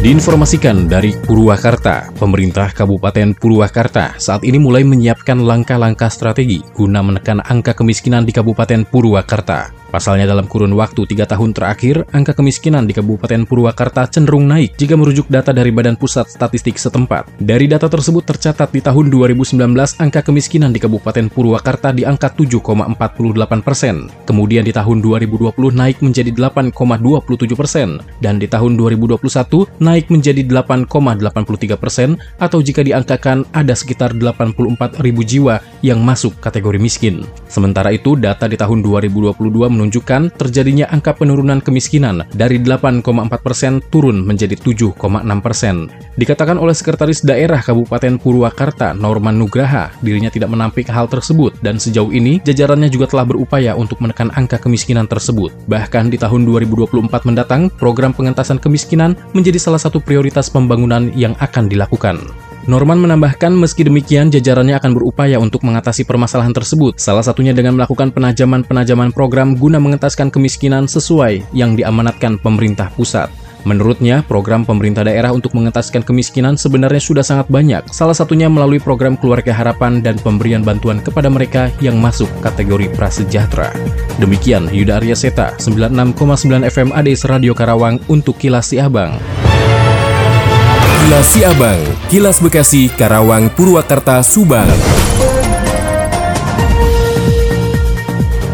Diinformasikan dari Purwakarta, pemerintah Kabupaten Purwakarta saat ini mulai menyiapkan langkah-langkah strategi guna menekan angka kemiskinan di Kabupaten Purwakarta. Pasalnya dalam kurun waktu tiga tahun terakhir, angka kemiskinan di Kabupaten Purwakarta cenderung naik jika merujuk data dari Badan Pusat Statistik setempat. Dari data tersebut tercatat di tahun 2019, angka kemiskinan di Kabupaten Purwakarta di angka 7,48 persen. Kemudian di tahun 2020 naik menjadi 8,27 persen. Dan di tahun 2021 naik menjadi 8,83 persen atau jika diangkakan ada sekitar 84 ribu jiwa yang masuk kategori miskin. Sementara itu, data di tahun 2022 menunjukkan terjadinya angka penurunan kemiskinan dari 8,4 persen turun menjadi 7,6 persen. Dikatakan oleh Sekretaris Daerah Kabupaten Purwakarta, Norman Nugraha, dirinya tidak menampik hal tersebut dan sejauh ini jajarannya juga telah berupaya untuk menekan angka kemiskinan tersebut. Bahkan di tahun 2024 mendatang, program pengentasan kemiskinan menjadi salah satu prioritas pembangunan yang akan dilakukan. Norman menambahkan meski demikian jajarannya akan berupaya untuk mengatasi permasalahan tersebut, salah satunya dengan melakukan penajaman-penajaman program guna mengentaskan kemiskinan sesuai yang diamanatkan pemerintah pusat. Menurutnya, program pemerintah daerah untuk mengentaskan kemiskinan sebenarnya sudah sangat banyak, salah satunya melalui program Keluarga Harapan dan pemberian bantuan kepada mereka yang masuk kategori prasejahtera. Demikian Yuda Arya Seta, 96,9 FM ADS Radio Karawang untuk Kilas Si Abang. Kilas Siabang, Kilas Bekasi, Karawang, Purwakarta, Subang.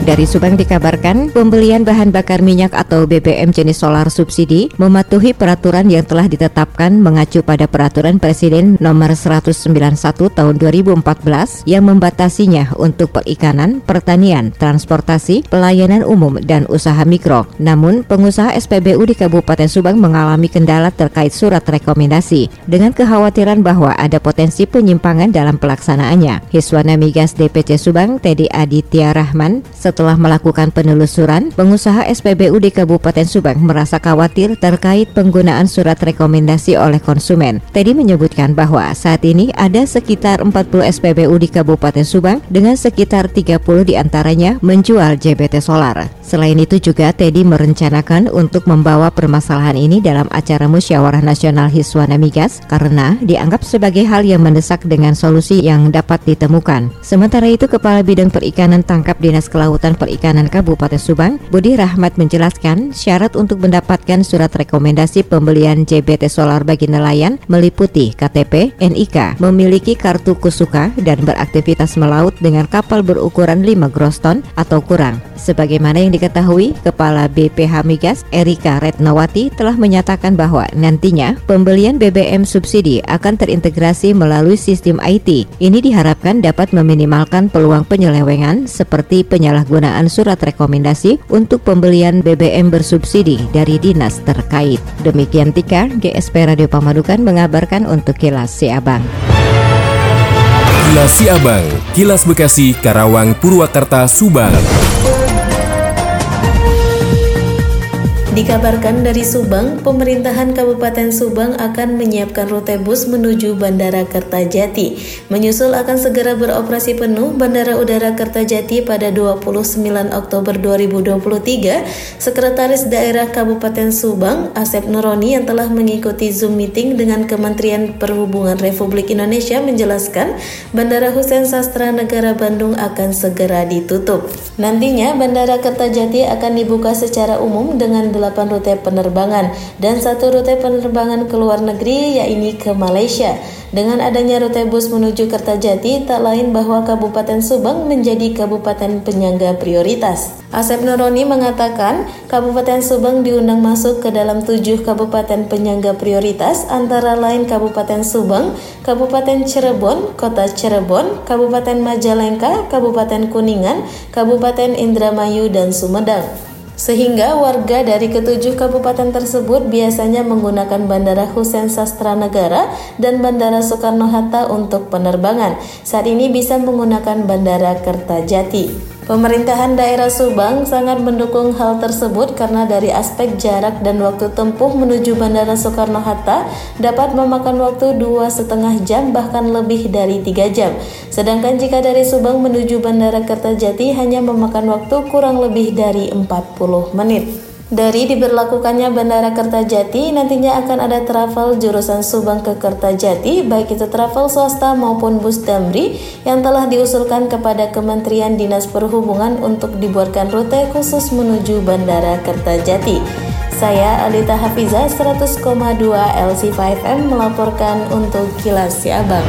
Dari Subang dikabarkan, pembelian bahan bakar minyak atau BBM jenis solar subsidi mematuhi peraturan yang telah ditetapkan mengacu pada peraturan Presiden nomor 191 tahun 2014 yang membatasinya untuk perikanan, pertanian, transportasi, pelayanan umum, dan usaha mikro. Namun, pengusaha SPBU di Kabupaten Subang mengalami kendala terkait surat rekomendasi dengan kekhawatiran bahwa ada potensi penyimpangan dalam pelaksanaannya. Hiswana Migas DPC Subang, Teddy Aditya Rahman, setelah melakukan penelusuran, pengusaha SPBU di Kabupaten Subang merasa khawatir terkait penggunaan surat rekomendasi oleh konsumen. Teddy menyebutkan bahwa saat ini ada sekitar 40 SPBU di Kabupaten Subang dengan sekitar 30 di antaranya menjual JBT solar. Selain itu juga Teddy merencanakan untuk membawa permasalahan ini dalam acara Musyawarah Nasional Hiswana Migas karena dianggap sebagai hal yang mendesak dengan solusi yang dapat ditemukan. Sementara itu Kepala Bidang Perikanan Tangkap Dinas Kelautan Kelautan Perikanan Kabupaten Subang, Budi Rahmat menjelaskan syarat untuk mendapatkan surat rekomendasi pembelian JBT solar bagi nelayan meliputi KTP, NIK, memiliki kartu kusuka dan beraktivitas melaut dengan kapal berukuran 5 gross ton atau kurang. Sebagaimana yang diketahui, Kepala BPH Migas Erika Retnawati telah menyatakan bahwa nantinya pembelian BBM subsidi akan terintegrasi melalui sistem IT. Ini diharapkan dapat meminimalkan peluang penyelewengan seperti penyalahgunaan penggunaan surat rekomendasi untuk pembelian BBM bersubsidi dari dinas terkait. Demikian Tika, GSP Radio Pamadukan mengabarkan untuk Kilas Siabang. Kilas Siabang, Kilas Bekasi, Karawang, Purwakarta, Subang. Dikabarkan dari Subang, pemerintahan Kabupaten Subang akan menyiapkan rute bus menuju Bandara Kertajati. Menyusul akan segera beroperasi penuh Bandara Udara Kertajati pada 29 Oktober 2023, Sekretaris Daerah Kabupaten Subang, Asep Nuroni yang telah mengikuti Zoom meeting dengan Kementerian Perhubungan Republik Indonesia menjelaskan Bandara Hussein Sastra Negara Bandung akan segera ditutup. Nantinya Bandara Kertajati akan dibuka secara umum dengan 8 rute penerbangan dan satu rute penerbangan ke luar negeri yaitu ke Malaysia. Dengan adanya rute bus menuju Kertajati, tak lain bahwa Kabupaten Subang menjadi kabupaten penyangga prioritas. Asep Nuroni mengatakan, Kabupaten Subang diundang masuk ke dalam tujuh kabupaten penyangga prioritas antara lain Kabupaten Subang, Kabupaten Cirebon, Kota Cirebon, Kabupaten Majalengka, Kabupaten Kuningan, Kabupaten Indramayu, dan Sumedang. Sehingga warga dari ketujuh kabupaten tersebut biasanya menggunakan Bandara Hussein Sastra Negara dan Bandara Soekarno-Hatta untuk penerbangan. Saat ini bisa menggunakan Bandara Kertajati. Pemerintahan daerah Subang sangat mendukung hal tersebut karena dari aspek jarak dan waktu tempuh menuju Bandara Soekarno-Hatta dapat memakan waktu dua setengah jam bahkan lebih dari tiga jam. Sedangkan jika dari Subang menuju Bandara Kertajati hanya memakan waktu kurang lebih dari 40 menit. Dari diberlakukannya Bandara Kertajati, nantinya akan ada travel jurusan Subang ke Kertajati, baik itu travel swasta maupun bus damri yang telah diusulkan kepada Kementerian Dinas Perhubungan untuk dibuatkan rute khusus menuju Bandara Kertajati. Saya Alita Hafiza 100,2 LC5M melaporkan untuk Kilas Siabang.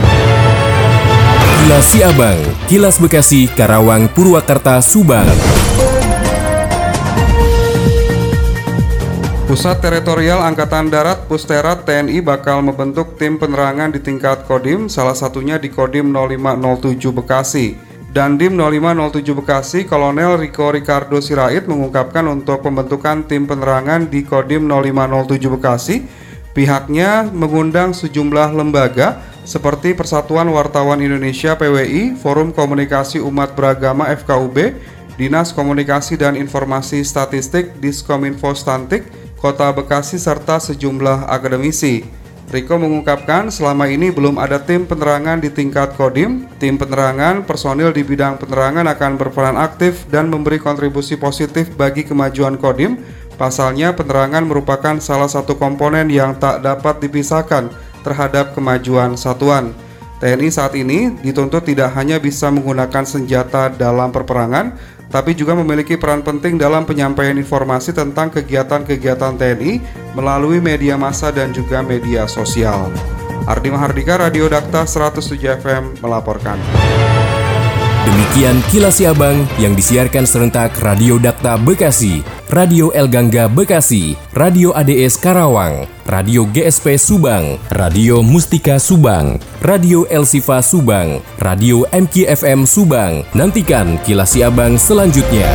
Kilas Siabang, Kilas Bekasi, Karawang, Purwakarta, Subang. Pusat Teritorial Angkatan Darat Pusterat TNI bakal membentuk tim penerangan di tingkat Kodim, salah satunya di Kodim 0507 Bekasi. Dandim 0507 Bekasi, Kolonel Riko Ricardo Sirait mengungkapkan untuk pembentukan tim penerangan di Kodim 0507 Bekasi, pihaknya mengundang sejumlah lembaga seperti Persatuan Wartawan Indonesia PWI, Forum Komunikasi Umat Beragama FKUB, Dinas Komunikasi dan Informasi Statistik Diskominfo Stantik, Kota Bekasi serta sejumlah akademisi. Riko mengungkapkan selama ini belum ada tim penerangan di tingkat Kodim. Tim penerangan, personil di bidang penerangan akan berperan aktif dan memberi kontribusi positif bagi kemajuan Kodim. Pasalnya penerangan merupakan salah satu komponen yang tak dapat dipisahkan terhadap kemajuan satuan. TNI saat ini dituntut tidak hanya bisa menggunakan senjata dalam perperangan, tapi juga memiliki peran penting dalam penyampaian informasi tentang kegiatan-kegiatan TNI melalui media massa dan juga media sosial. Ardi Mahardika, Radio Dakta 107 FM melaporkan. Demikian kilas Abang yang disiarkan serentak Radio Dakta Bekasi, Radio El Gangga Bekasi, Radio ADS Karawang, Radio GSP Subang, Radio Mustika Subang, Radio El Sifa Subang, Radio MKFM Subang. Nantikan kilas Abang selanjutnya.